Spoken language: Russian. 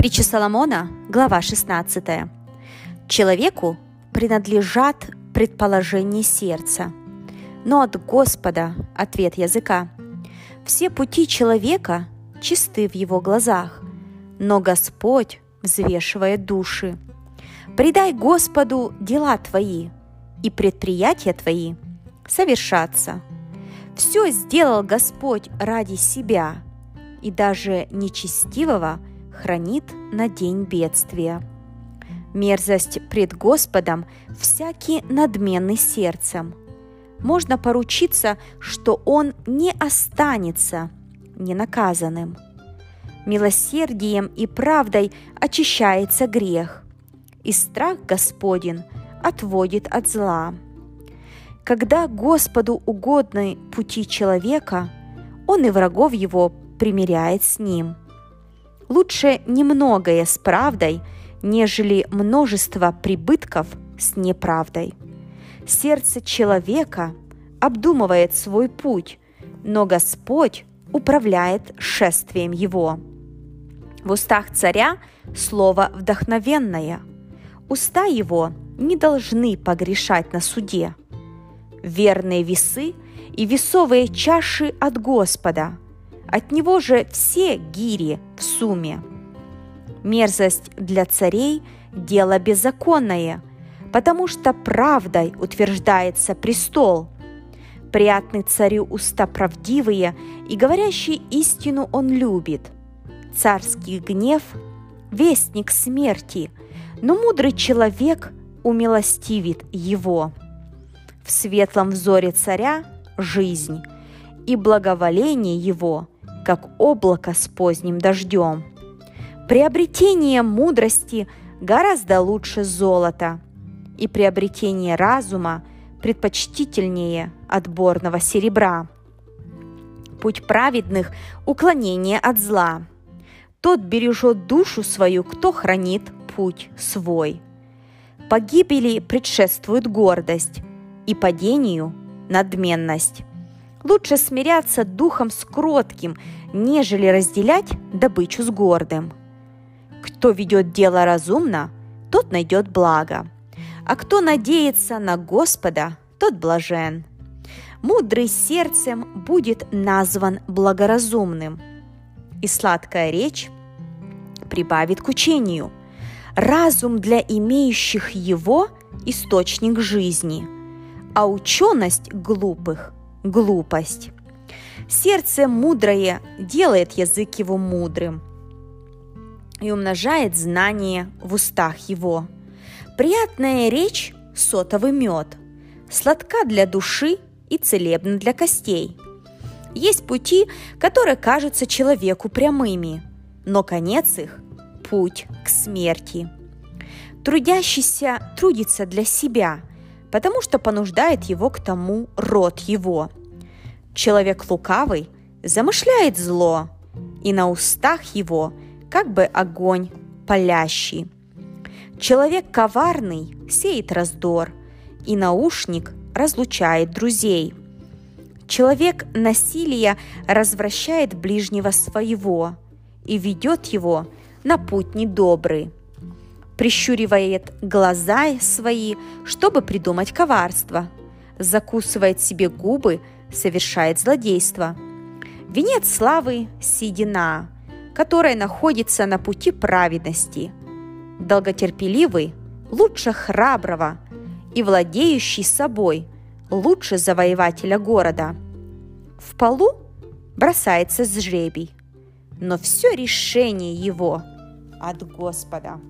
Притча Соломона, глава 16. Человеку принадлежат предположения сердца, но от Господа ответ языка. Все пути человека чисты в его глазах, но Господь взвешивает души. Предай Господу дела твои, и предприятия твои совершатся. Все сделал Господь ради себя, и даже нечестивого хранит на день бедствия. Мерзость пред Господом всякий надменный сердцем. Можно поручиться, что он не останется ненаказанным. Милосердием и правдой очищается грех, и страх Господень отводит от зла. Когда Господу угодны пути человека, он и врагов его примиряет с ним. Лучше немногое с правдой, нежели множество прибытков с неправдой. Сердце человека обдумывает свой путь, но Господь управляет шествием его. В устах царя слово вдохновенное. Уста его не должны погрешать на суде. Верные весы и весовые чаши от Господа. От него же все гири в сумме. Мерзость для царей – дело беззаконное, потому что правдой утверждается престол. Приятны царю уста правдивые, и говорящий истину он любит. Царский гнев – вестник смерти, но мудрый человек умилостивит его. В светлом взоре царя – жизнь, и благоволение его, как облако с поздним дождем. Приобретение мудрости гораздо лучше золота, и приобретение разума предпочтительнее отборного серебра. Путь праведных – уклонение от зла. Тот бережет душу свою, кто хранит путь свой – Погибели предшествует гордость и падению – надменность. Лучше смиряться духом с кротким, нежели разделять добычу с гордым. Кто ведет дело разумно, тот найдет благо, а кто надеется на Господа, тот блажен. Мудрый сердцем будет назван благоразумным, и сладкая речь прибавит к учению – Разум для имеющих его – источник жизни, а ученость глупых – глупость. Сердце мудрое делает язык его мудрым и умножает знание в устах его. Приятная речь – сотовый мед, сладка для души и целебна для костей. Есть пути, которые кажутся человеку прямыми, но конец их путь к смерти. Трудящийся трудится для себя, потому что понуждает его к тому род его. Человек лукавый замышляет зло, и на устах его как бы огонь палящий. Человек коварный сеет раздор, и наушник разлучает друзей. Человек насилия развращает ближнего своего и ведет его на путь недобрый. Прищуривает глаза свои, чтобы придумать коварство. Закусывает себе губы, совершает злодейство. Венец славы – седина, которая находится на пути праведности. Долготерпеливый – лучше храброго, и владеющий собой – лучше завоевателя города. В полу бросается с жребий, но все решение его от Господа.